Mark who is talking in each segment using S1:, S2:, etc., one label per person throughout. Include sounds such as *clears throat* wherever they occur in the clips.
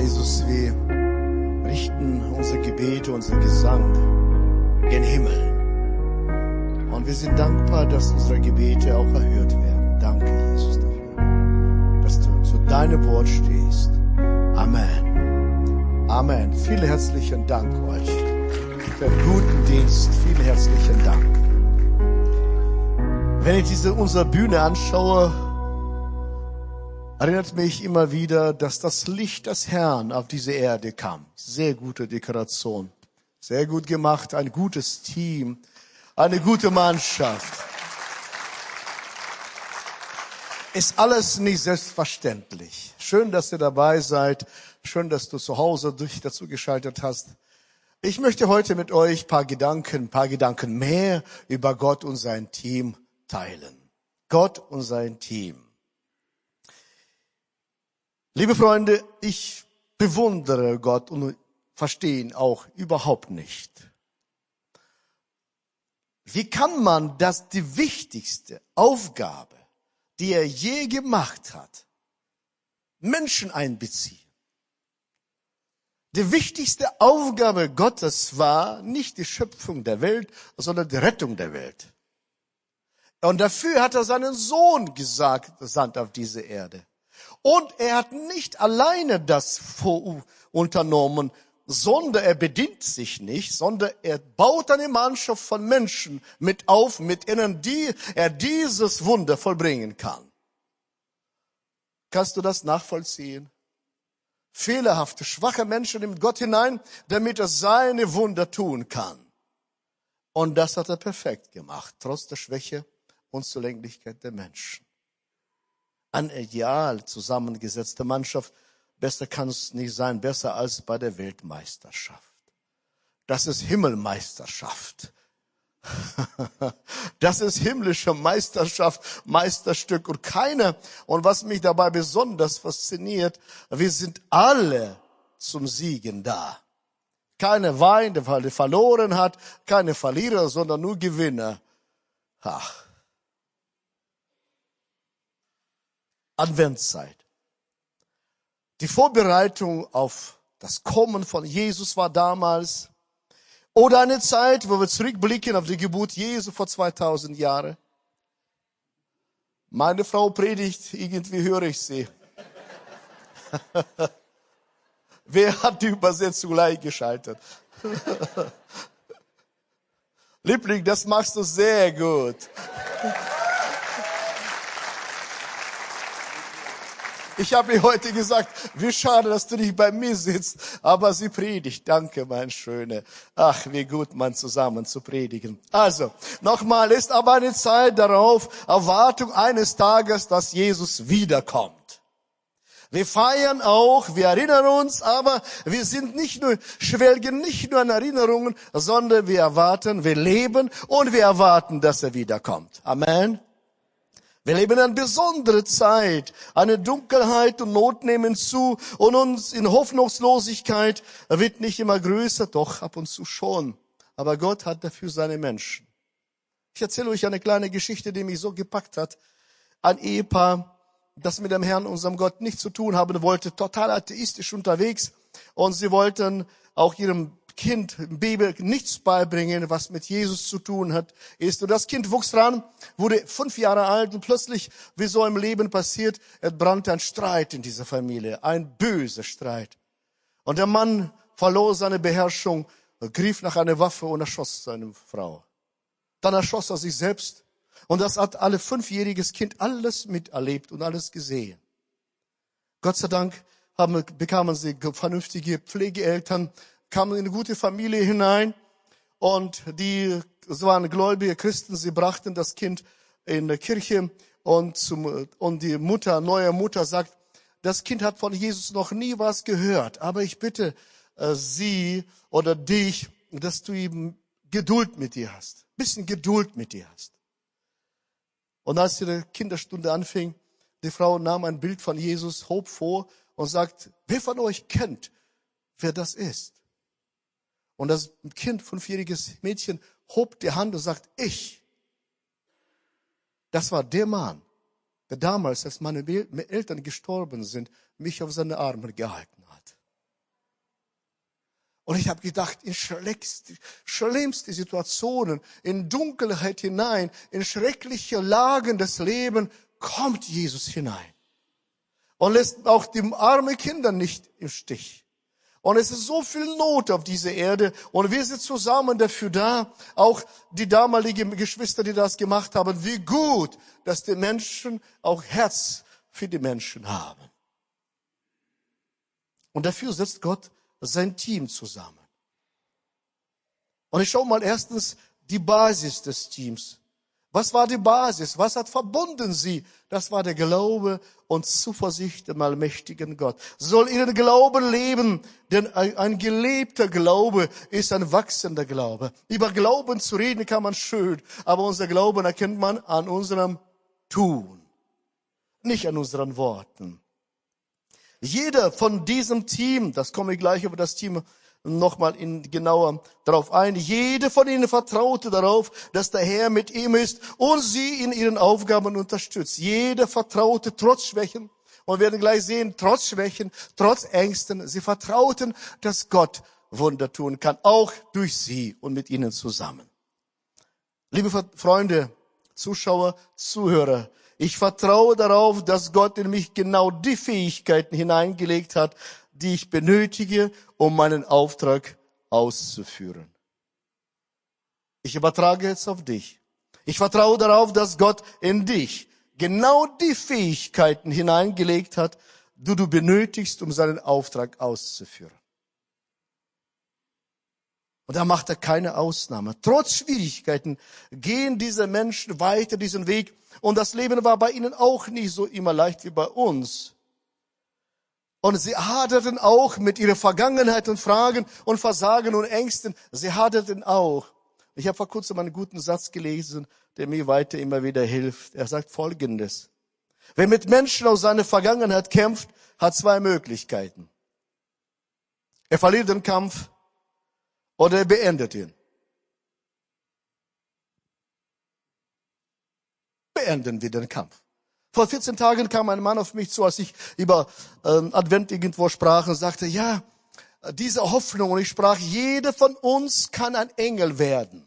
S1: Jesus, wir richten unsere Gebete, unseren Gesang gen Himmel. Und wir sind dankbar, dass unsere Gebete auch erhört werden. Danke, Jesus, dafür, dass du zu deinem Wort stehst. Amen. Amen. Vielen herzlichen Dank euch für den guten Dienst. Vielen herzlichen Dank. Wenn ich diese unsere Bühne anschaue, erinnert mich immer wieder, dass das Licht des Herrn auf diese Erde kam. Sehr gute Dekoration. Sehr gut gemacht, ein gutes Team, eine gute Mannschaft. Ist alles nicht selbstverständlich. Schön, dass ihr dabei seid. Schön, dass du zu Hause dich dazu geschaltet hast. Ich möchte heute mit euch paar Gedanken, paar Gedanken mehr über Gott und sein Team teilen. Gott und sein Team. Liebe Freunde, ich bewundere Gott und verstehe ihn auch überhaupt nicht. Wie kann man das die wichtigste Aufgabe, die er je gemacht hat, Menschen einbeziehen? Die wichtigste Aufgabe Gottes war nicht die Schöpfung der Welt, sondern die Rettung der Welt. Und dafür hat er seinen Sohn gesagt, gesandt auf diese Erde. Und er hat nicht alleine das unternommen, sondern er bedient sich nicht, sondern er baut eine Mannschaft von Menschen mit auf, mit ihnen, die er dieses Wunder vollbringen kann. Kannst du das nachvollziehen? Fehlerhafte, schwache Menschen nimmt Gott hinein, damit er seine Wunder tun kann. Und das hat er perfekt gemacht, trotz der Schwäche und Zulänglichkeit der Menschen an ideal zusammengesetzte Mannschaft. Besser kann es nicht sein, besser als bei der Weltmeisterschaft. Das ist Himmelmeisterschaft. *laughs* Das ist himmlische Meisterschaft, Meisterstück und keiner. Und was mich dabei besonders fasziniert, wir sind alle zum Siegen da. Keine weint, der verloren hat, keine Verlierer, sondern nur Gewinner. Ach. Adventszeit. Die Vorbereitung auf das Kommen von Jesus war damals. Oder eine Zeit, wo wir zurückblicken auf die Geburt Jesu vor 2000 Jahren. Meine Frau predigt, irgendwie höre ich sie. *laughs* Wer hat die Übersetzung gleich geschaltet? *laughs* Liebling, das machst du sehr gut. Ich habe ihr heute gesagt, wie schade, dass du nicht bei mir sitzt, aber sie predigt. Danke, mein Schöne. Ach, wie gut, man zusammen zu predigen. Also, nochmal, ist aber eine Zeit darauf, Erwartung eines Tages, dass Jesus wiederkommt. Wir feiern auch, wir erinnern uns, aber wir sind nicht nur, schwelgen nicht nur an Erinnerungen, sondern wir erwarten, wir leben und wir erwarten, dass er wiederkommt. Amen. Wir leben eine besondere Zeit. Eine Dunkelheit und Not nehmen zu und uns in Hoffnungslosigkeit wird nicht immer größer, doch ab und zu schon. Aber Gott hat dafür seine Menschen. Ich erzähle euch eine kleine Geschichte, die mich so gepackt hat. Ein Ehepaar, das mit dem Herrn, unserem Gott, nichts zu tun haben wollte, total atheistisch unterwegs. Und sie wollten auch ihrem Kind Baby nichts beibringen, was mit Jesus zu tun hat, ist. Und das Kind wuchs ran, wurde fünf Jahre alt und plötzlich, wie so im Leben passiert, brannte ein Streit in dieser Familie, ein böser Streit. Und der Mann verlor seine Beherrschung, griff nach einer Waffe und erschoss seine Frau. Dann erschoss er sich selbst. Und das hat alle fünfjähriges Kind alles miterlebt und alles gesehen. Gott sei Dank haben, bekamen sie vernünftige Pflegeeltern, kamen in eine gute Familie hinein und die es waren gläubige Christen, sie brachten das Kind in der Kirche und, zum, und die Mutter, neue Mutter sagt, das Kind hat von Jesus noch nie was gehört, aber ich bitte äh, sie oder dich, dass du ihm Geduld mit dir hast, bisschen Geduld mit dir hast. Und als die Kinderstunde anfing, die Frau nahm ein Bild von Jesus, hob vor und sagt, wer von euch kennt, wer das ist? Und das Kind, fünfjähriges Mädchen, hob die Hand und sagt, ich. Das war der Mann, der damals, als meine Eltern gestorben sind, mich auf seine Arme gehalten hat. Und ich habe gedacht, in schlimmste, schlimmste Situationen, in Dunkelheit hinein, in schreckliche Lagen des Lebens kommt Jesus hinein. Und lässt auch die armen Kinder nicht im Stich. Und es ist so viel Not auf dieser Erde. Und wir sind zusammen dafür da. Auch die damaligen Geschwister, die das gemacht haben. Wie gut, dass die Menschen auch Herz für die Menschen haben. Und dafür setzt Gott sein Team zusammen. Und ich schaue mal erstens die Basis des Teams. Was war die Basis? Was hat verbunden sie? Das war der Glaube und Zuversicht dem allmächtigen Gott. Soll ihren Glauben leben, denn ein gelebter Glaube ist ein wachsender Glaube. Über Glauben zu reden kann man schön, aber unser Glauben erkennt man an unserem Tun, nicht an unseren Worten. Jeder von diesem Team, das komme ich gleich über das Team nochmal in genauer darauf ein. Jede von ihnen vertraute darauf, dass der Herr mit ihm ist und sie in ihren Aufgaben unterstützt. Jeder vertraute trotz Schwächen. Und wir werden gleich sehen, trotz Schwächen, trotz Ängsten, sie vertrauten, dass Gott Wunder tun kann, auch durch sie und mit ihnen zusammen. Liebe Freunde, Zuschauer, Zuhörer, ich vertraue darauf, dass Gott in mich genau die Fähigkeiten hineingelegt hat, die ich benötige, um meinen Auftrag auszuführen. Ich übertrage jetzt auf dich. Ich vertraue darauf, dass Gott in dich genau die Fähigkeiten hineingelegt hat, die du benötigst, um seinen Auftrag auszuführen. Und da macht er keine Ausnahme. Trotz Schwierigkeiten gehen diese Menschen weiter diesen Weg. Und das Leben war bei ihnen auch nicht so immer leicht wie bei uns. Und sie haderten auch mit ihrer Vergangenheit und Fragen und Versagen und Ängsten. Sie haderten auch. Ich habe vor kurzem einen guten Satz gelesen, der mir weiter immer wieder hilft. Er sagt Folgendes. Wer mit Menschen aus seiner Vergangenheit kämpft, hat zwei Möglichkeiten. Er verliert den Kampf oder er beendet ihn. Beenden wir den Kampf. Vor 14 Tagen kam ein Mann auf mich zu, als ich über ähm, Advent irgendwo sprach und sagte, ja, diese Hoffnung, und ich sprach, jeder von uns kann ein Engel werden.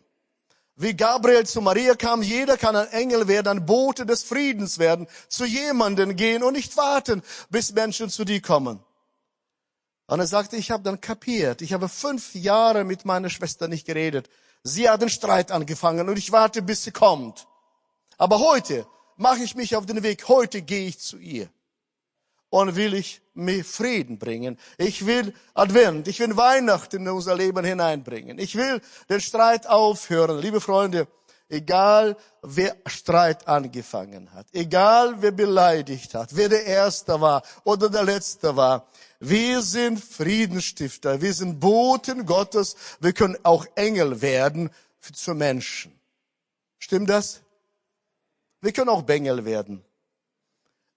S1: Wie Gabriel zu Maria kam, jeder kann ein Engel werden, ein Bote des Friedens werden, zu jemanden gehen und nicht warten, bis Menschen zu dir kommen. Und er sagte, ich habe dann kapiert. Ich habe fünf Jahre mit meiner Schwester nicht geredet. Sie hat den Streit angefangen und ich warte, bis sie kommt. Aber heute mache ich mich auf den Weg. Heute gehe ich zu ihr. Und will ich mir Frieden bringen. Ich will Advent, ich will Weihnachten in unser Leben hineinbringen. Ich will den Streit aufhören. Liebe Freunde, egal wer Streit angefangen hat, egal wer beleidigt hat, wer der Erste war oder der Letzte war, wir sind Friedensstifter, wir sind Boten Gottes, wir können auch Engel werden für Menschen. Stimmt das? Wir können auch Bengel werden.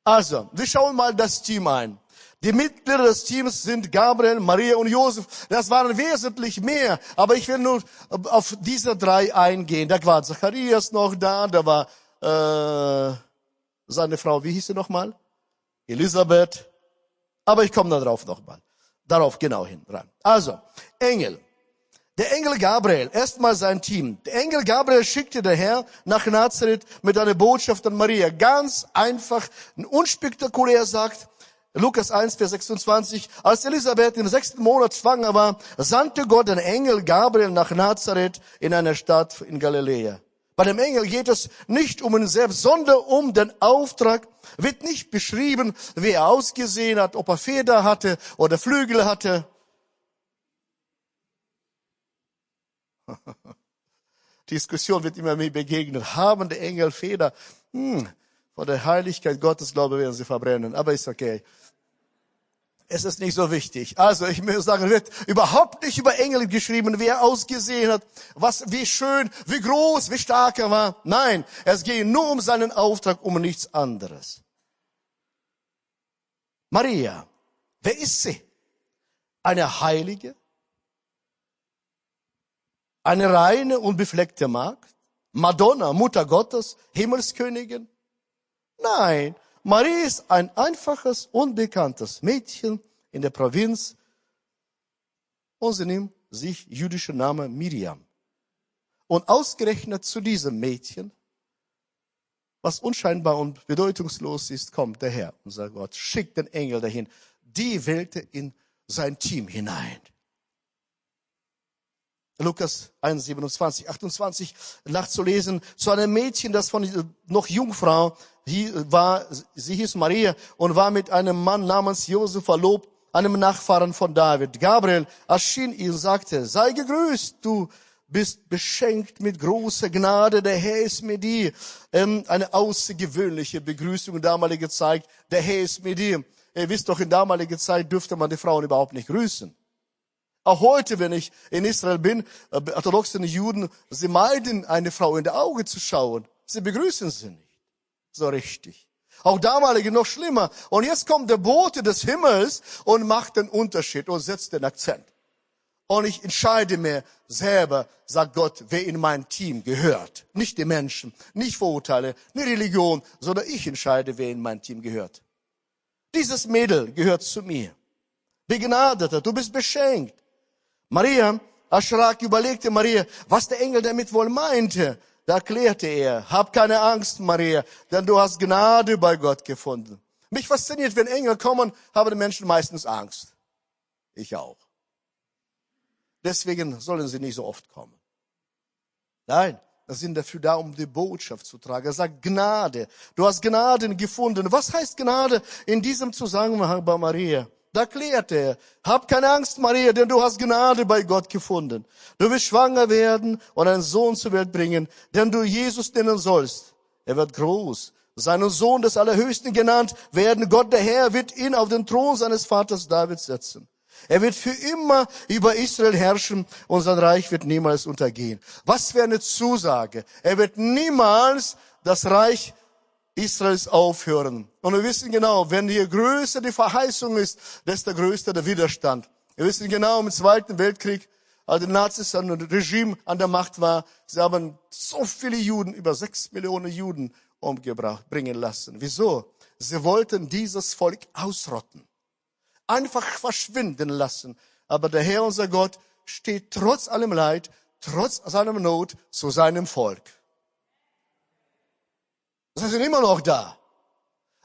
S1: Also, wir schauen mal das Team ein. Die Mitglieder des Teams sind Gabriel, Maria und Josef. Das waren wesentlich mehr, aber ich will nur auf diese drei eingehen. Da war Zacharias noch da, da war äh, seine Frau, wie hieß sie nochmal? Elisabeth. Aber ich komme darauf nochmal. Darauf genau hin ran. Also, Engel. Der Engel Gabriel, erstmal sein Team. Der Engel Gabriel schickte der Herr nach Nazareth mit einer Botschaft an Maria. Ganz einfach, unspektakulär sagt, Lukas 1, Vers 26, als Elisabeth im sechsten Monat schwanger war, sandte Gott den Engel Gabriel nach Nazareth in einer Stadt in Galiläa. Bei dem Engel geht es nicht um ihn selbst, sondern um den Auftrag. Wird nicht beschrieben, wie er ausgesehen hat, ob er Feder hatte oder Flügel hatte. *laughs* Diskussion wird immer mehr begegnet. Haben die Engel Feder? Hm, vor der Heiligkeit Gottes, glaube ich, werden sie verbrennen. Aber ist okay es ist nicht so wichtig. Also ich muss sagen, wird überhaupt nicht über Engel geschrieben, wie er ausgesehen hat, was, wie schön, wie groß, wie stark er war. Nein, es geht nur um seinen Auftrag, um nichts anderes. Maria, wer ist sie? Eine Heilige? Eine reine, unbefleckte Magd? Madonna, Mutter Gottes, Himmelskönigin? Nein, Marie ist ein einfaches, unbekanntes Mädchen in der Provinz und sie nimmt sich jüdische Name Miriam. Und ausgerechnet zu diesem Mädchen, was unscheinbar und bedeutungslos ist, kommt der Herr, unser Gott, schickt den Engel dahin. Die wählte in sein Team hinein. Lukas 1, 27, 28 nachzulesen, zu einem Mädchen, das von noch Jungfrau war, sie hieß Maria und war mit einem Mann namens Josef verlobt, einem Nachfahren von David. Gabriel erschien ihr und sagte, sei gegrüßt, du bist beschenkt mit großer Gnade, der Herr ist mit dir. Ähm, eine außergewöhnliche Begrüßung in damaliger Zeit, der Herr ist mit dir. Ihr wisst doch, in damaliger Zeit dürfte man die Frauen überhaupt nicht grüßen. Auch heute, wenn ich in Israel bin, äh, orthodoxe Juden, sie meiden, eine Frau in die Augen zu schauen. Sie begrüßen sie nicht. So richtig. Auch damalige noch schlimmer. Und jetzt kommt der Bote des Himmels und macht den Unterschied und setzt den Akzent. Und ich entscheide mir selber, sagt Gott, wer in mein Team gehört. Nicht die Menschen, nicht Vorurteile, nicht Religion, sondern ich entscheide, wer in mein Team gehört. Dieses Mädel gehört zu mir. Begnadeter, du bist beschenkt. Maria erschrak, überlegte Maria, was der Engel damit wohl meinte. Da erklärte er, hab keine Angst, Maria, denn du hast Gnade bei Gott gefunden. Mich fasziniert, wenn Engel kommen, haben die Menschen meistens Angst. Ich auch. Deswegen sollen sie nicht so oft kommen. Nein, wir sind dafür da, um die Botschaft zu tragen. Er sagt Gnade. Du hast Gnaden gefunden. Was heißt Gnade in diesem Zusammenhang bei Maria? Da klärt er, hab keine Angst, Maria, denn du hast Gnade bei Gott gefunden. Du wirst schwanger werden und einen Sohn zur Welt bringen, denn du Jesus nennen sollst. Er wird groß, seinen Sohn des Allerhöchsten genannt werden. Gott der Herr wird ihn auf den Thron seines Vaters David setzen. Er wird für immer über Israel herrschen und sein Reich wird niemals untergehen. Was für eine Zusage. Er wird niemals das Reich Israels aufhören. Und wir wissen genau, wenn je größer die Verheißung ist, desto größer der Widerstand. Wir wissen genau, im Zweiten Weltkrieg, als die Nazis ein Regime an der Macht war, sie haben so viele Juden, über sechs Millionen Juden umgebracht, bringen lassen. Wieso? Sie wollten dieses Volk ausrotten. Einfach verschwinden lassen. Aber der Herr, unser Gott, steht trotz allem Leid, trotz seinem Not zu seinem Volk. Sie sind immer noch da.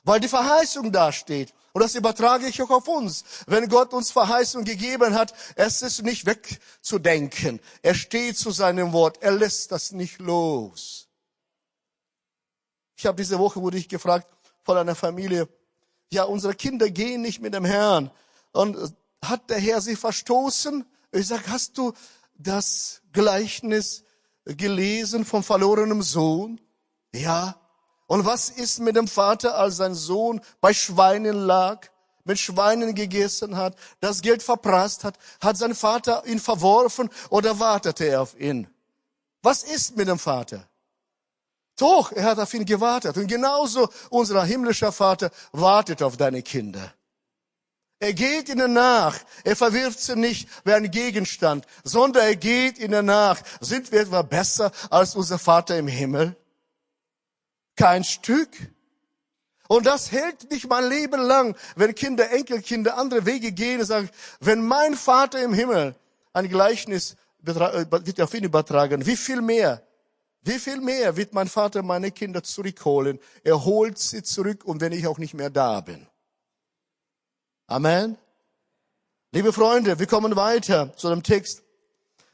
S1: Weil die Verheißung da steht. Und das übertrage ich auch auf uns. Wenn Gott uns Verheißung gegeben hat, es ist nicht wegzudenken. Er steht zu seinem Wort. Er lässt das nicht los. Ich habe diese Woche wurde ich gefragt von einer Familie, ja, unsere Kinder gehen nicht mit dem Herrn. Und hat der Herr sie verstoßen? Ich sage, hast du das Gleichnis gelesen vom verlorenen Sohn? Ja. Und was ist mit dem Vater, als sein Sohn bei Schweinen lag, mit Schweinen gegessen hat, das Geld verprasst hat? Hat sein Vater ihn verworfen oder wartete er auf ihn? Was ist mit dem Vater? Doch, er hat auf ihn gewartet. Und genauso unser himmlischer Vater wartet auf deine Kinder. Er geht ihnen nach. Er verwirft sie nicht wie ein Gegenstand, sondern er geht ihnen nach. Sind wir etwa besser als unser Vater im Himmel? Kein Stück. Und das hält mich mein Leben lang, wenn Kinder, Enkelkinder andere Wege gehen und sagen, wenn mein Vater im Himmel ein Gleichnis äh, wird auf ihn übertragen, wie viel mehr, wie viel mehr wird mein Vater meine Kinder zurückholen? Er holt sie zurück und wenn ich auch nicht mehr da bin. Amen. Liebe Freunde, wir kommen weiter zu dem Text.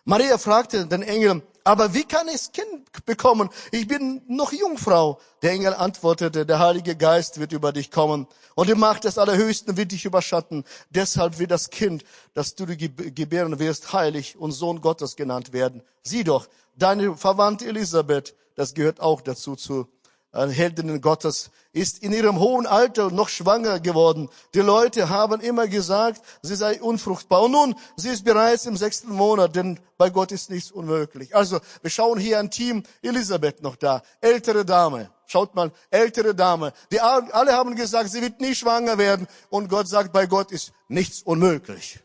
S1: Maria fragte den Engel, aber wie kann ich Kind bekommen? Ich bin noch Jungfrau. Der Engel antwortete, der Heilige Geist wird über dich kommen und die Macht des Allerhöchsten wird dich überschatten. Deshalb wird das Kind, das du gebären wirst, heilig und Sohn Gottes genannt werden. Sieh doch, deine Verwandte Elisabeth, das gehört auch dazu zu Heldinnen Gottes, ist in ihrem hohen Alter noch schwanger geworden. Die Leute haben immer gesagt, sie sei unfruchtbar. Und nun, sie ist bereits im sechsten Monat, denn bei Gott ist nichts unmöglich. Also, wir schauen hier ein Team, Elisabeth noch da, ältere Dame. Schaut mal, ältere Dame. Die alle haben gesagt, sie wird nie schwanger werden. Und Gott sagt, bei Gott ist nichts unmöglich.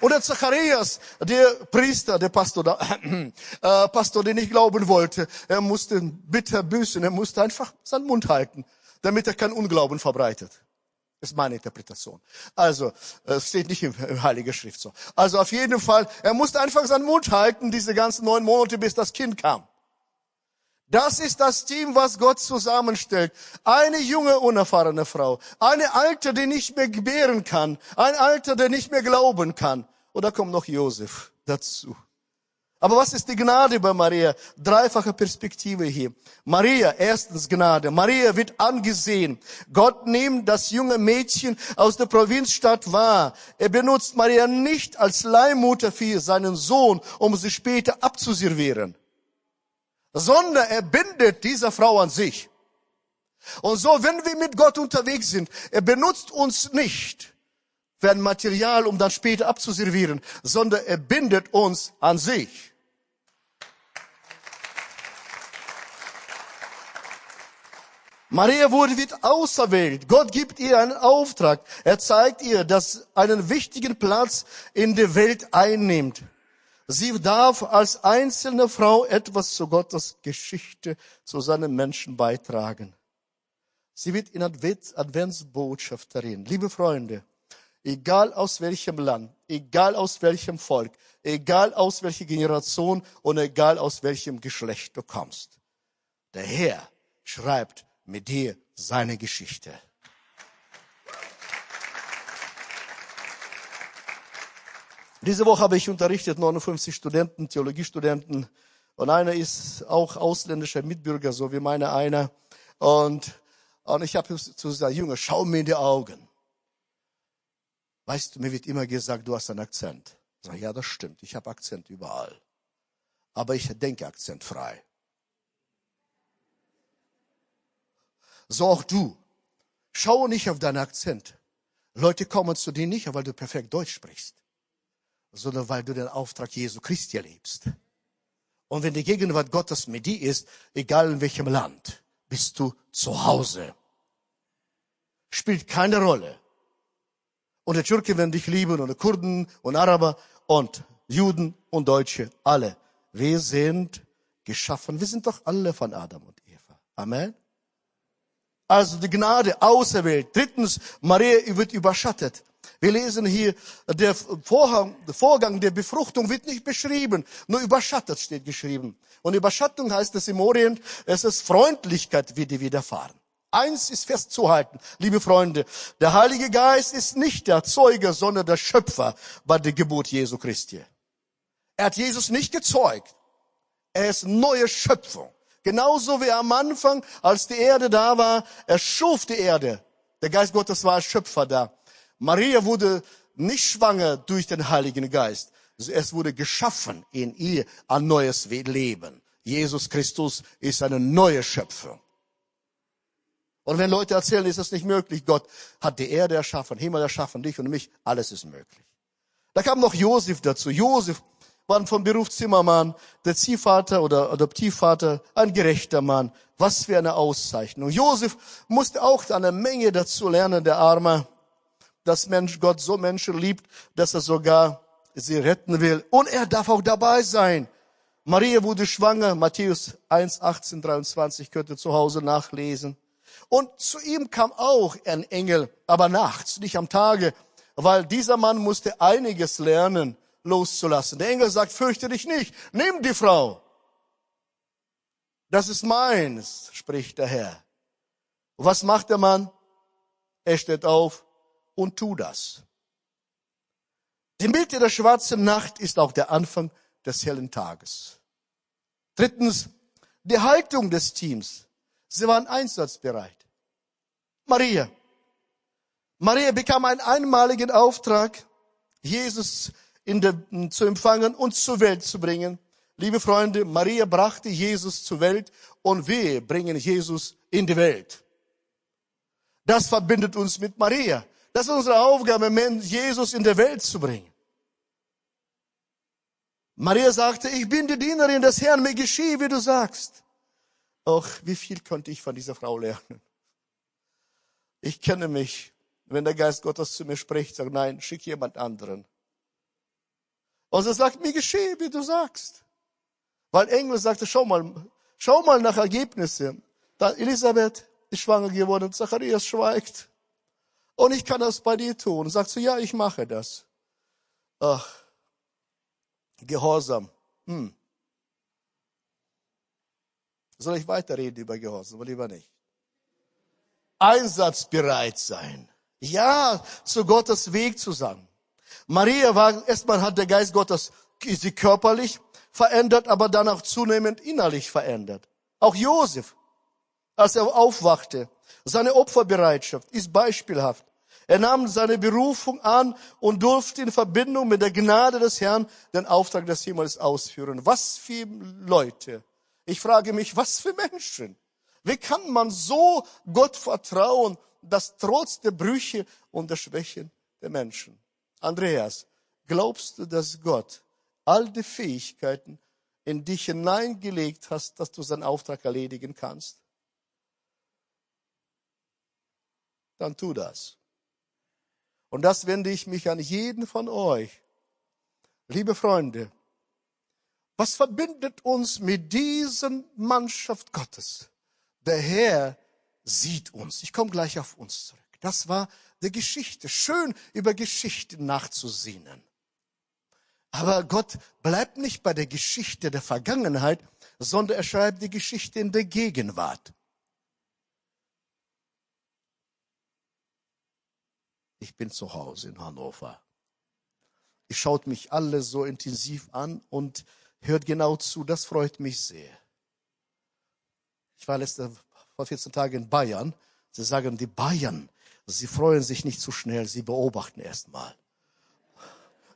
S1: Oder Zacharias, der Priester, der Pastor, *clears throat* äh, Pastor, der nicht glauben wollte, er musste bitter büßen, er musste einfach seinen Mund halten, damit er keinen Unglauben verbreitet. Das ist meine Interpretation. Also, es steht nicht im, im Heiligen Schrift so. Also auf jeden Fall, er musste einfach seinen Mund halten, diese ganzen neun Monate, bis das Kind kam. Das ist das Team, was Gott zusammenstellt. Eine junge, unerfahrene Frau. Eine alte, die nicht mehr gebären kann. Ein alter, der nicht mehr glauben kann. Und da kommt noch Josef dazu. Aber was ist die Gnade bei Maria? Dreifache Perspektive hier. Maria, erstens Gnade. Maria wird angesehen. Gott nimmt das junge Mädchen aus der Provinzstadt wahr. Er benutzt Maria nicht als Leihmutter für seinen Sohn, um sie später abzuservieren, sondern er bindet diese Frau an sich. Und so, wenn wir mit Gott unterwegs sind, er benutzt uns nicht für ein Material, um dann später abzuservieren, sondern er bindet uns an sich. Maria wurde wird auserwählt. Gott gibt ihr einen Auftrag. Er zeigt ihr, dass einen wichtigen Platz in der Welt einnimmt. Sie darf als einzelne Frau etwas zu Gottes Geschichte, zu seinen Menschen beitragen. Sie wird in Advent, Adventsbotschafterin. Liebe Freunde, egal aus welchem Land, egal aus welchem Volk, egal aus welcher Generation und egal aus welchem Geschlecht du kommst. Der Herr schreibt mit dir seine Geschichte. Diese Woche habe ich unterrichtet 59 Studenten, Theologiestudenten. Und einer ist auch ausländischer Mitbürger, so wie meine einer. Und, und ich habe zu dieser Jünger, schau mir in die Augen. Weißt du, mir wird immer gesagt, du hast einen Akzent. Ich sage, ja, das stimmt, ich habe Akzent überall. Aber ich denke akzentfrei. So auch du. Schaue nicht auf deinen Akzent. Leute kommen zu dir nicht, weil du perfekt Deutsch sprichst, sondern weil du den Auftrag Jesu Christi erlebst. Und wenn die Gegenwart Gottes mit dir ist, egal in welchem Land, bist du zu Hause. Spielt keine Rolle. Und die Türken werden dich lieben und die Kurden und Araber und Juden und Deutsche, alle. Wir sind geschaffen. Wir sind doch alle von Adam und Eva. Amen. Also die Gnade auserwählt. Drittens, Maria wird überschattet. Wir lesen hier, der Vorhang, Vorgang der Befruchtung wird nicht beschrieben, nur überschattet steht geschrieben. Und Überschattung heißt es im Orient, es ist Freundlichkeit, wie die widerfahren. Eins ist festzuhalten, liebe Freunde, der Heilige Geist ist nicht der Zeuge, sondern der Schöpfer bei der Geburt Jesu Christi. Er hat Jesus nicht gezeugt. Er ist neue Schöpfung. Genauso wie am Anfang, als die Erde da war, er schuf die Erde. Der Geist Gottes war als Schöpfer da. Maria wurde nicht schwanger durch den Heiligen Geist. Es wurde geschaffen in ihr ein neues Leben. Jesus Christus ist eine neue Schöpfung. Und wenn Leute erzählen, ist das nicht möglich, Gott hat die Erde erschaffen, Himmel erschaffen, dich und mich, alles ist möglich. Da kam noch Josef dazu. Josef war vom Beruf Zimmermann, der Ziehvater oder Adoptivvater, ein gerechter Mann. Was für eine Auszeichnung. Josef musste auch eine Menge dazu lernen, der Arme, dass Mensch Gott so Menschen liebt, dass er sogar sie retten will. Und er darf auch dabei sein. Maria wurde schwanger, Matthäus 1, 18, 23, könnt ihr zu Hause nachlesen. Und zu ihm kam auch ein Engel, aber nachts, nicht am Tage, weil dieser Mann musste einiges lernen loszulassen. Der Engel sagt, fürchte dich nicht, nimm die Frau. Das ist meins, spricht der Herr. Was macht der Mann? Er steht auf und tu das. Die Mitte der schwarzen Nacht ist auch der Anfang des hellen Tages. Drittens, die Haltung des Teams. Sie waren einsatzbereit. Maria. Maria bekam einen einmaligen Auftrag, Jesus in der, zu empfangen und zur Welt zu bringen. Liebe Freunde, Maria brachte Jesus zur Welt und wir bringen Jesus in die Welt. Das verbindet uns mit Maria. Das ist unsere Aufgabe, Jesus in der Welt zu bringen. Maria sagte, ich bin die Dienerin des Herrn, mir geschehe, wie du sagst. Och, wie viel konnte ich von dieser Frau lernen? Ich kenne mich, wenn der Geist Gottes zu mir spricht, sagt, nein, schick jemand anderen. Und er sagt, mir geschehe, wie du sagst. Weil Engel sagte, schau mal, schau mal nach Ergebnissen. Da Elisabeth ist schwanger geworden Zacharias schweigt. Und ich kann das bei dir tun. Und sagst du, ja, ich mache das. Ach, Gehorsam. Hm. Soll ich weiterreden über Gehorsam oder lieber nicht? Einsatzbereit sein. Ja, zu Gottes Weg zu sagen. Maria war, erstmal hat der Geist Gottes sie körperlich verändert, aber dann auch zunehmend innerlich verändert. Auch Josef, als er aufwachte, seine Opferbereitschaft ist beispielhaft. Er nahm seine Berufung an und durfte in Verbindung mit der Gnade des Herrn den Auftrag des Himmels ausführen. Was für Leute. Ich frage mich, was für Menschen. Wie kann man so Gott vertrauen, dass trotz der Brüche und der Schwächen der Menschen? Andreas, glaubst du, dass Gott all die Fähigkeiten in dich hineingelegt hast, dass du seinen Auftrag erledigen kannst? Dann tu das. Und das wende ich mich an jeden von euch. Liebe Freunde, was verbindet uns mit diesem Mannschaft Gottes? Der Herr sieht uns. Ich komme gleich auf uns zurück. Das war der Geschichte. Schön über Geschichte nachzusehen. Aber Gott bleibt nicht bei der Geschichte der Vergangenheit, sondern er schreibt die Geschichte in der Gegenwart. ich bin zu Hause in Hannover. Ihr schaut mich alle so intensiv an und hört genau zu. Das freut mich sehr. Ich war letzte, vor 14 Tagen in Bayern. Sie sagen, die Bayern, sie freuen sich nicht zu schnell, sie beobachten erst mal.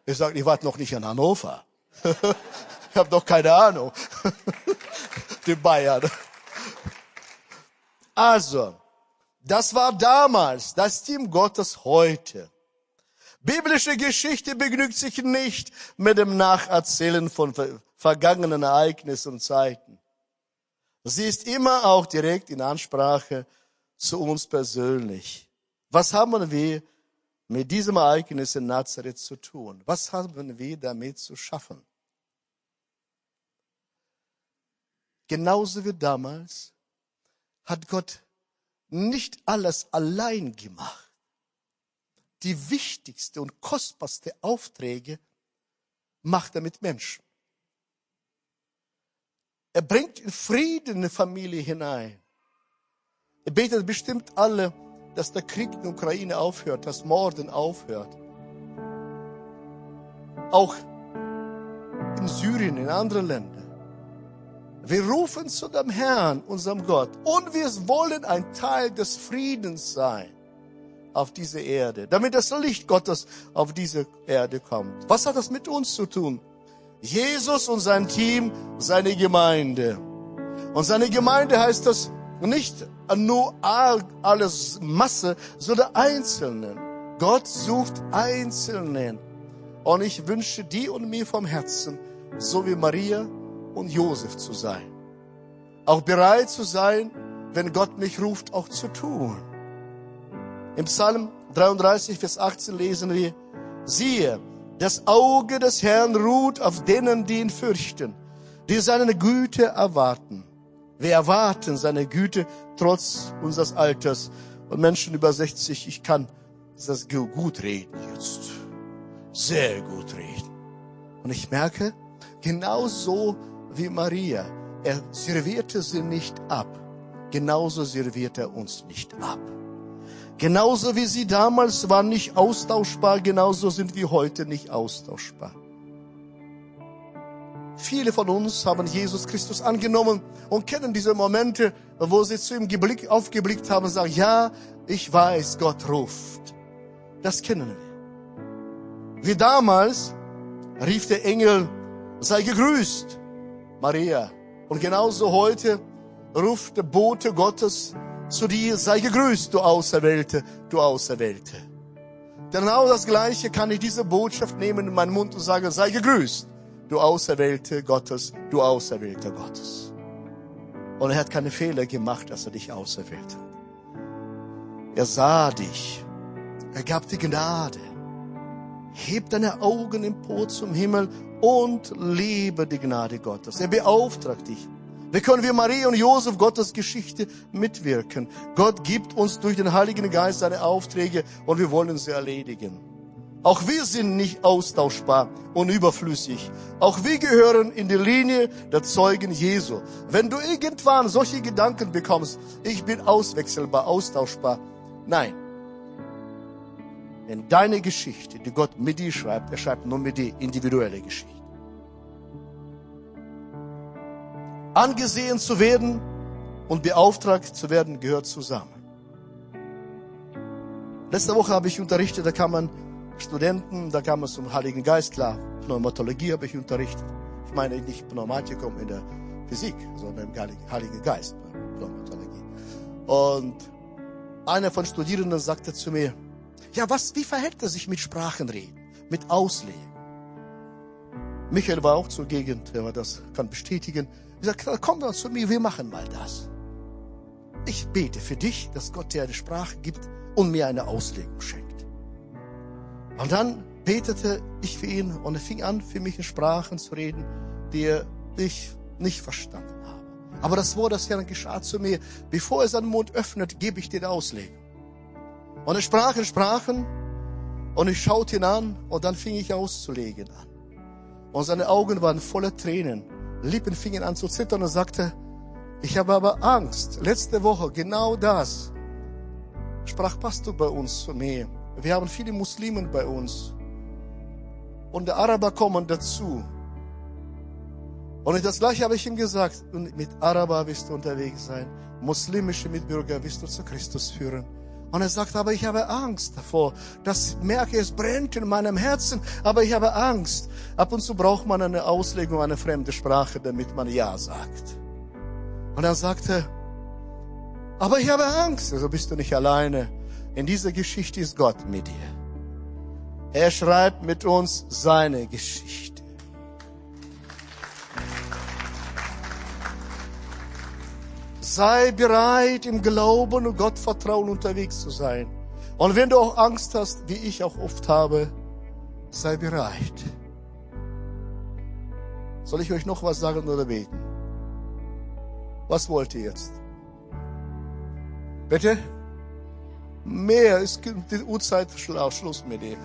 S1: Ich sage, ihr wart noch nicht in Hannover. *laughs* ich habe doch keine Ahnung. *laughs* die Bayern. Also, das war damals, das Team Gottes heute. Biblische Geschichte begnügt sich nicht mit dem Nacherzählen von vergangenen Ereignissen und Zeiten. Sie ist immer auch direkt in Ansprache zu uns persönlich. Was haben wir mit diesem Ereignis in Nazareth zu tun? Was haben wir damit zu schaffen? Genauso wie damals hat Gott nicht alles allein gemacht. Die wichtigste und kostbarste Aufträge macht er mit Menschen. Er bringt Frieden in die Familie hinein. Er betet bestimmt alle, dass der Krieg in der Ukraine aufhört, dass Morden aufhört. Auch in Syrien, in anderen Ländern. Wir rufen zu dem Herrn, unserem Gott, und wir wollen ein Teil des Friedens sein auf diese Erde, damit das Licht Gottes auf diese Erde kommt. Was hat das mit uns zu tun? Jesus und sein Team, seine Gemeinde. Und seine Gemeinde heißt das nicht nur alles Masse, sondern Einzelnen. Gott sucht Einzelnen. Und ich wünsche dir und mir vom Herzen, so wie Maria, und Josef zu sein. Auch bereit zu sein, wenn Gott mich ruft, auch zu tun. Im Psalm 33, Vers 18 lesen wir, siehe, das Auge des Herrn ruht auf denen, die ihn fürchten, die seine Güte erwarten. Wir erwarten seine Güte trotz unseres Alters. Und Menschen über 60, ich kann das gut reden jetzt. Sehr gut reden. Und ich merke, genau so wie Maria. Er servierte sie nicht ab. Genauso serviert er uns nicht ab. Genauso wie sie damals waren nicht austauschbar, genauso sind wir heute nicht austauschbar. Viele von uns haben Jesus Christus angenommen und kennen diese Momente, wo sie zu ihm geblick, aufgeblickt haben und sagen, ja, ich weiß, Gott ruft. Das kennen wir. Wie damals rief der Engel, sei gegrüßt. Maria. Und genauso heute ruft der Bote Gottes zu dir, sei gegrüßt, du Auserwählte, du Auserwählte. Genau das Gleiche kann ich diese Botschaft nehmen in meinen Mund und sagen, sei gegrüßt, du Auserwählte Gottes, du Auserwählter Gottes. Und er hat keine Fehler gemacht, dass er dich auserwählt hat. Er sah dich. Er gab dir Gnade. Heb deine Augen empor zum Himmel und liebe die Gnade Gottes. Er beauftragt dich. Wie können wir Maria und Josef Gottes Geschichte mitwirken? Gott gibt uns durch den Heiligen Geist seine Aufträge und wir wollen sie erledigen. Auch wir sind nicht austauschbar und überflüssig. Auch wir gehören in die Linie der Zeugen Jesu. Wenn du irgendwann solche Gedanken bekommst, ich bin auswechselbar, austauschbar. Nein. Denn deine Geschichte, die Gott mit dir schreibt, er schreibt nur mit dir individuelle Geschichte. Angesehen zu werden und beauftragt zu werden, gehört zusammen. Letzte Woche habe ich unterrichtet, da kann man Studenten, da kam es zum Heiligen Geist, klar, Pneumatologie habe ich unterrichtet. Ich meine nicht Pneumatikum in der Physik, sondern im Heiligen Geist, Pneumatologie. Und einer von Studierenden sagte zu mir, ja, was, wie verhält er sich mit Sprachenreden, mit Auslegen? Michael war auch zur Gegend, er das kann bestätigen. Er sagt, komm doch zu mir, wir machen mal das. Ich bete für dich, dass Gott dir eine Sprache gibt und mir eine Auslegung schenkt. Und dann betete ich für ihn und er fing an, für mich in Sprachen zu reden, die ich nicht verstanden habe. Aber das Wort des Herrn geschah zu mir. Bevor er seinen Mund öffnet, gebe ich den Auslegung. Und er sprach in Sprachen und ich schaute ihn an und dann fing ich auszulegen an. Und seine Augen waren voller Tränen. Lippen fingen an zu zittern und sagte, ich habe aber Angst. Letzte Woche genau das sprach Pastor bei uns zu mir. Wir haben viele Muslimen bei uns. Und die Araber kommen dazu. Und das gleiche habe ich ihm gesagt. Und mit Araber wirst du unterwegs sein. Muslimische Mitbürger wirst du zu Christus führen. Und er sagt, aber ich habe Angst davor. Das merke, es brennt in meinem Herzen, aber ich habe Angst. Ab und zu braucht man eine Auslegung, eine fremde Sprache, damit man Ja sagt. Und er sagte, aber ich habe Angst. Also bist du nicht alleine. In dieser Geschichte ist Gott mit dir. Er schreibt mit uns seine Geschichte. Sei bereit, im Glauben und Gottvertrauen unterwegs zu sein. Und wenn du auch Angst hast, wie ich auch oft habe, sei bereit. Soll ich euch noch was sagen oder beten? Was wollt ihr jetzt? Bitte? Mehr ist die Uhrzeit Schluss mit dir.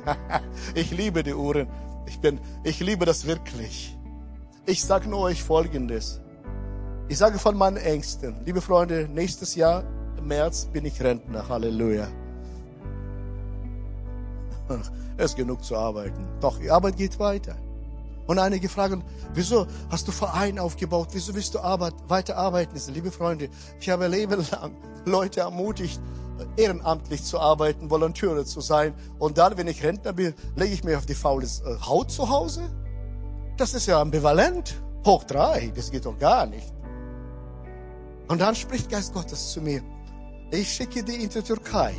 S1: *laughs* ich liebe die Uhren. Ich bin, ich liebe das wirklich. Ich sage nur euch Folgendes. Ich sage von meinen Ängsten, liebe Freunde, nächstes Jahr im März bin ich Rentner. Halleluja. *laughs* Es ist genug zu arbeiten. Doch, die Arbeit geht weiter. Und einige fragen, wieso hast du Verein aufgebaut? Wieso willst du Arbeit, weiter arbeiten? Liebe Freunde, ich habe Leben lang Leute ermutigt, ehrenamtlich zu arbeiten, Volontäre zu sein. Und dann, wenn ich Rentner bin, lege ich mir auf die faule äh, Haut zu Hause. Das ist ja ambivalent. Hoch drei, das geht doch gar nicht. Und dann spricht Geist Gottes zu mir. Ich schicke dich in die Türkei.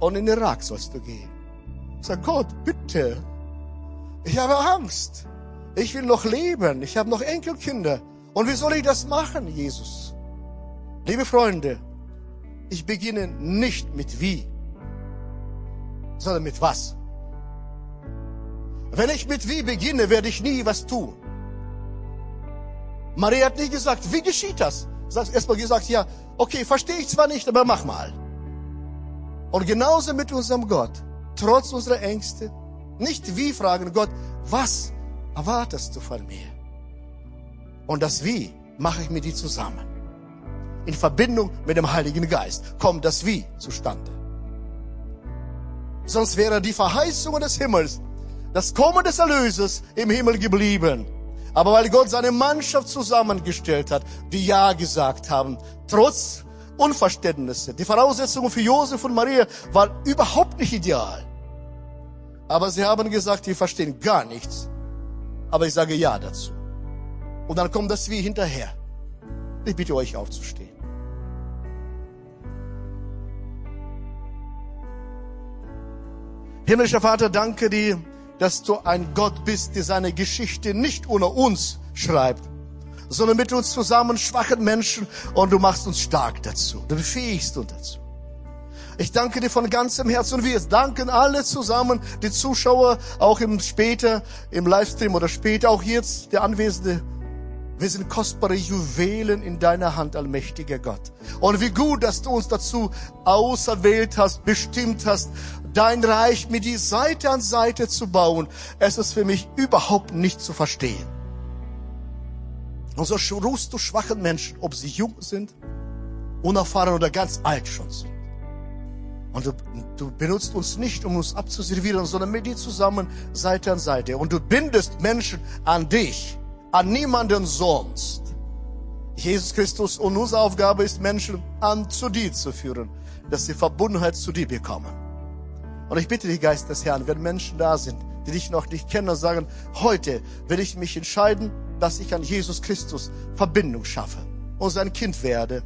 S1: Und in den Irak sollst du gehen. Sage, Gott, bitte. Ich habe Angst. Ich will noch leben. Ich habe noch Enkelkinder. Und wie soll ich das machen, Jesus? Liebe Freunde, ich beginne nicht mit wie, sondern mit was. Wenn ich mit wie beginne, werde ich nie was tun. Maria hat nie gesagt, wie geschieht das? Sie hat erstmal gesagt, ja, okay, verstehe ich zwar nicht, aber mach mal. Und genauso mit unserem Gott, trotz unserer Ängste, nicht wie fragen Gott, was erwartest du von mir? Und das Wie mache ich mit dir zusammen in Verbindung mit dem Heiligen Geist kommt das Wie zustande. Sonst wäre die Verheißung des Himmels, das Kommen des Erlösers im Himmel geblieben. Aber weil Gott seine Mannschaft zusammengestellt hat, die Ja gesagt haben, trotz Unverständnisse, die Voraussetzungen für Josef und Maria waren überhaupt nicht ideal. Aber sie haben gesagt, wir verstehen gar nichts. Aber ich sage Ja dazu. Und dann kommt das Wie hinterher. Ich bitte euch aufzustehen. Himmlischer Vater, danke dir, dass du ein Gott bist, der seine Geschichte nicht ohne uns schreibt, sondern mit uns zusammen schwachen Menschen und du machst uns stark dazu. Du befähigst uns dazu. Ich danke dir von ganzem Herzen und wir danken alle zusammen, die Zuschauer, auch im später, im Livestream oder später, auch jetzt der Anwesende. Wir sind kostbare Juwelen in deiner Hand, allmächtiger Gott. Und wie gut, dass du uns dazu auserwählt hast, bestimmt hast, dein Reich mit die Seite an Seite zu bauen. Es ist für mich überhaupt nicht zu verstehen. Und so rufst du schwachen Menschen, ob sie jung sind, unerfahren oder ganz alt schon sind. Und du, du benutzt uns nicht, um uns abzuservieren, sondern mit dir zusammen Seite an Seite. Und du bindest Menschen an dich an niemanden sonst. Jesus Christus und unsere Aufgabe ist, Menschen an zu dir zu führen, dass sie Verbundenheit zu dir bekommen. Und ich bitte dich, Geist des Herrn, wenn Menschen da sind, die dich noch nicht kennen und sagen, heute will ich mich entscheiden, dass ich an Jesus Christus Verbindung schaffe und sein Kind werde.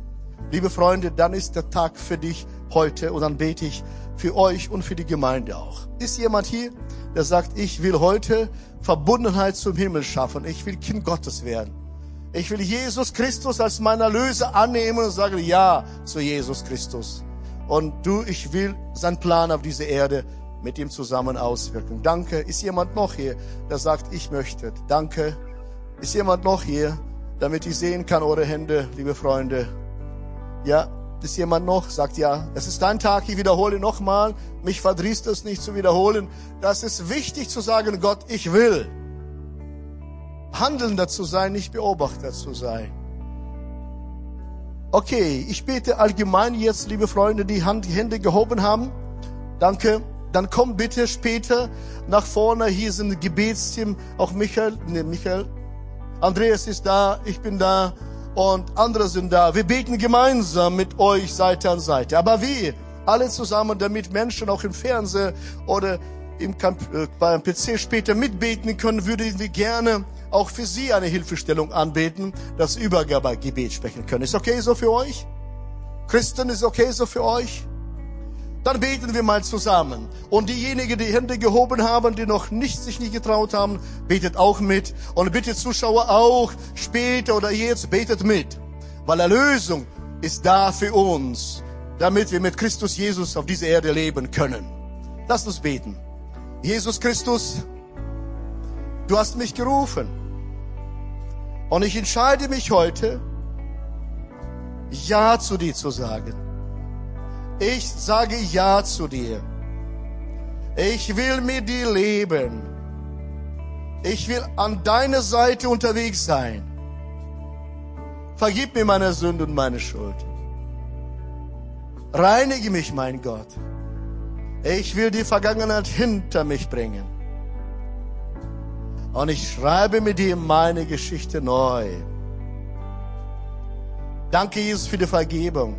S1: Liebe Freunde, dann ist der Tag für dich heute und dann bete ich für euch und für die Gemeinde auch. Ist jemand hier, der sagt, ich will heute Verbundenheit zum Himmel schaffen. Ich will Kind Gottes werden. Ich will Jesus Christus als mein Erlöser annehmen und sagen Ja zu Jesus Christus. Und du, ich will seinen Plan auf dieser Erde mit ihm zusammen auswirken. Danke. Ist jemand noch hier, der sagt, ich möchte? Danke. Ist jemand noch hier, damit ich sehen kann eure Hände, liebe Freunde? Ja, ist jemand noch? Sagt ja, es ist dein Tag, ich wiederhole nochmal. Mich verdrießt es nicht zu wiederholen. Das ist wichtig zu sagen, Gott, ich will. Handelnder zu sein, nicht Beobachter zu sein. Okay, ich bete allgemein jetzt, liebe Freunde, die Hand, Hände gehoben haben. Danke. Dann komm bitte später nach vorne. Hier sind Gebetsteam. Auch Michael, ne, Michael. Andreas ist da, ich bin da und andere sind da. Wir beten gemeinsam mit euch Seite an Seite. Aber wie? Alle zusammen, damit Menschen auch im Fernsehen oder im äh, beim PC später mitbeten können, würden wir gerne auch für Sie eine Hilfestellung anbeten, das Übergabegebet sprechen können. Ist okay so für euch? Christen, ist okay so für euch? Dann beten wir mal zusammen. Und diejenigen, die Hände gehoben haben, die noch nicht sich nicht getraut haben, betet auch mit. Und bitte Zuschauer auch später oder jetzt betet mit. Weil Erlösung ist da für uns, damit wir mit Christus Jesus auf dieser Erde leben können. Lass uns beten. Jesus Christus, du hast mich gerufen. Und ich entscheide mich heute, Ja zu dir zu sagen. Ich sage Ja zu dir. Ich will mit dir leben. Ich will an deiner Seite unterwegs sein. Vergib mir meine Sünde und meine Schuld. Reinige mich, mein Gott. Ich will die Vergangenheit hinter mich bringen. Und ich schreibe mit dir meine Geschichte neu. Danke, Jesus, für die Vergebung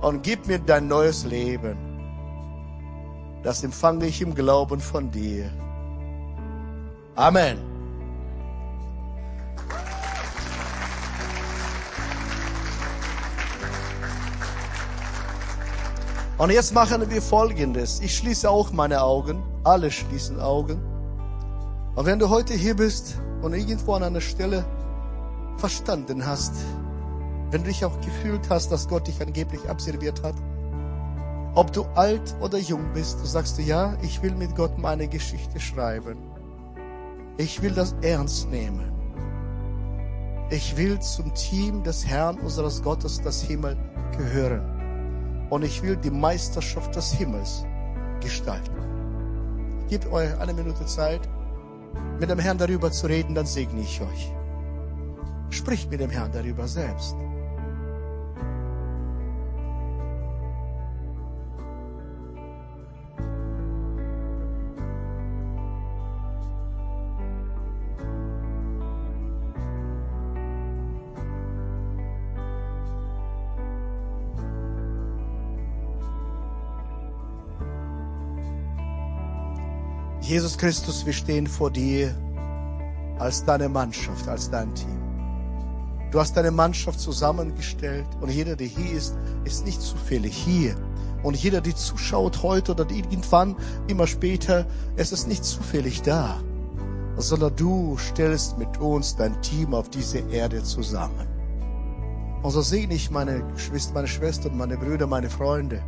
S1: und gib mir dein neues Leben. Das empfange ich im Glauben von dir. Amen. Und jetzt machen wir Folgendes. Ich schließe auch meine Augen. Alle schließen Augen. Und wenn du heute hier bist und irgendwo an einer Stelle verstanden hast, wenn du dich auch gefühlt hast, dass Gott dich angeblich abserviert hat, ob du alt oder jung bist, du sagst du, ja, ich will mit Gott meine Geschichte schreiben. Ich will das ernst nehmen. Ich will zum Team des Herrn unseres Gottes, das Himmel, gehören. Und ich will die Meisterschaft des Himmels gestalten. Gebt euch eine Minute Zeit, mit dem Herrn darüber zu reden, dann segne ich euch. Spricht mit dem Herrn darüber selbst. Jesus Christus, wir stehen vor dir als deine Mannschaft, als dein Team. Du hast deine Mannschaft zusammengestellt und jeder, der hier ist, ist nicht zufällig hier. Und jeder, der zuschaut heute oder irgendwann, immer später, es ist nicht zufällig da, sondern du stellst mit uns dein Team auf diese Erde zusammen. Und so segne ich meine Geschwister, meine Schwestern, meine Brüder, meine Freunde,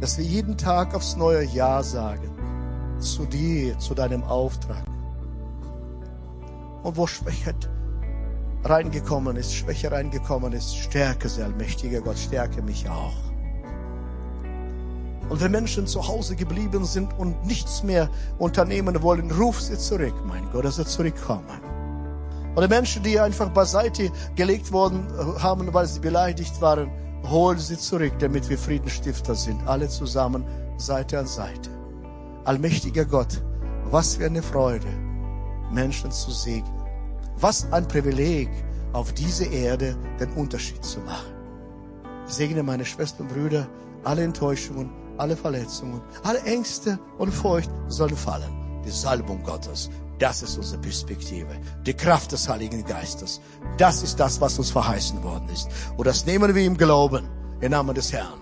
S1: dass wir jeden Tag aufs neue Ja sagen zu dir, zu deinem Auftrag. Und wo Schwäche reingekommen ist, Schwäche reingekommen ist, stärke sie, allmächtiger Gott, stärke mich auch. Und wenn Menschen zu Hause geblieben sind und nichts mehr unternehmen wollen, ruf sie zurück, mein Gott, dass sie zurückkommen. Oder Menschen, die einfach beiseite gelegt worden haben, weil sie beleidigt waren, hol sie zurück, damit wir Friedensstifter sind, alle zusammen, Seite an Seite. Allmächtiger Gott, was für eine Freude, Menschen zu segnen. Was ein Privileg, auf diese Erde den Unterschied zu machen. Ich segne meine Schwestern und Brüder, alle Enttäuschungen, alle Verletzungen, alle Ängste und Furcht sollen fallen. Die Salbung Gottes, das ist unsere Perspektive. Die Kraft des Heiligen Geistes, das ist das, was uns verheißen worden ist. Und das nehmen wir im Glauben, im Namen des Herrn.